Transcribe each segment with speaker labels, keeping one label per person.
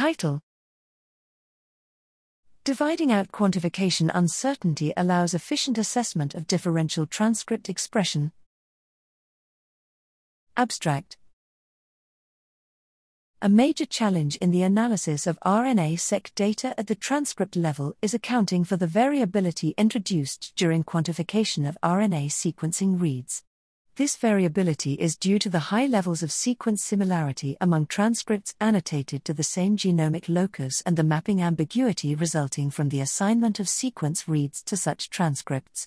Speaker 1: Title Dividing out quantification uncertainty allows efficient assessment of differential transcript expression. Abstract A major challenge in the analysis of RNA-seq data at the transcript level is accounting for the variability introduced during quantification of RNA sequencing reads. This variability is due to the high levels of sequence similarity among transcripts annotated to the same genomic locus and the mapping ambiguity resulting from the assignment of sequence reads to such transcripts.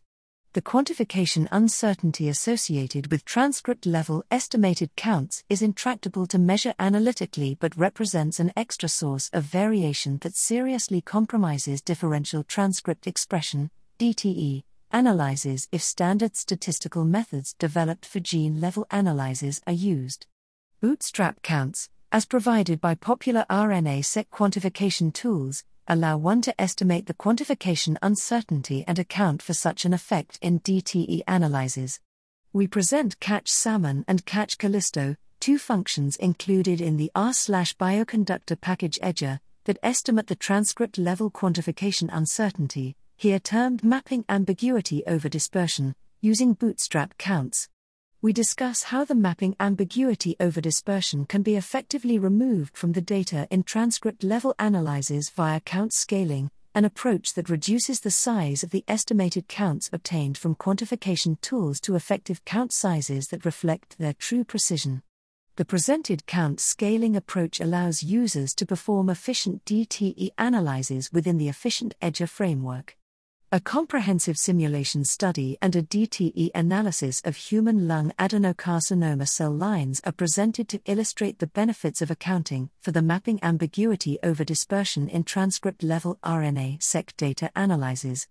Speaker 1: The quantification uncertainty associated with transcript level estimated counts is intractable to measure analytically but represents an extra source of variation that seriously compromises differential transcript expression, DTE, analyzes if standard statistical methods developed for gene level analyses are used. Bootstrap counts, as provided by popular RNA seq quantification tools, allow one to estimate the quantification uncertainty and account for such an effect in DTE analyses. We present catchSalmon and catchKallisto, two functions included in the R/bioconductor package edgeR that estimate the transcript level quantification uncertainty, here termed mapping ambiguity over dispersion, using bootstrap counts. We discuss how the mapping ambiguity over dispersion can be effectively removed from the data in transcript level analyses via count scaling, an approach that reduces the size of the estimated counts obtained from quantification tools to effective count sizes that reflect their true precision. The presented count scaling approach allows users to perform efficient DTE analyses within the efficient edgeR framework. A comprehensive simulation study and a DTE analysis of human lung adenocarcinoma cell lines are presented to illustrate the benefits of accounting for the mapping ambiguity over dispersion in transcript level RNA seq data analyses.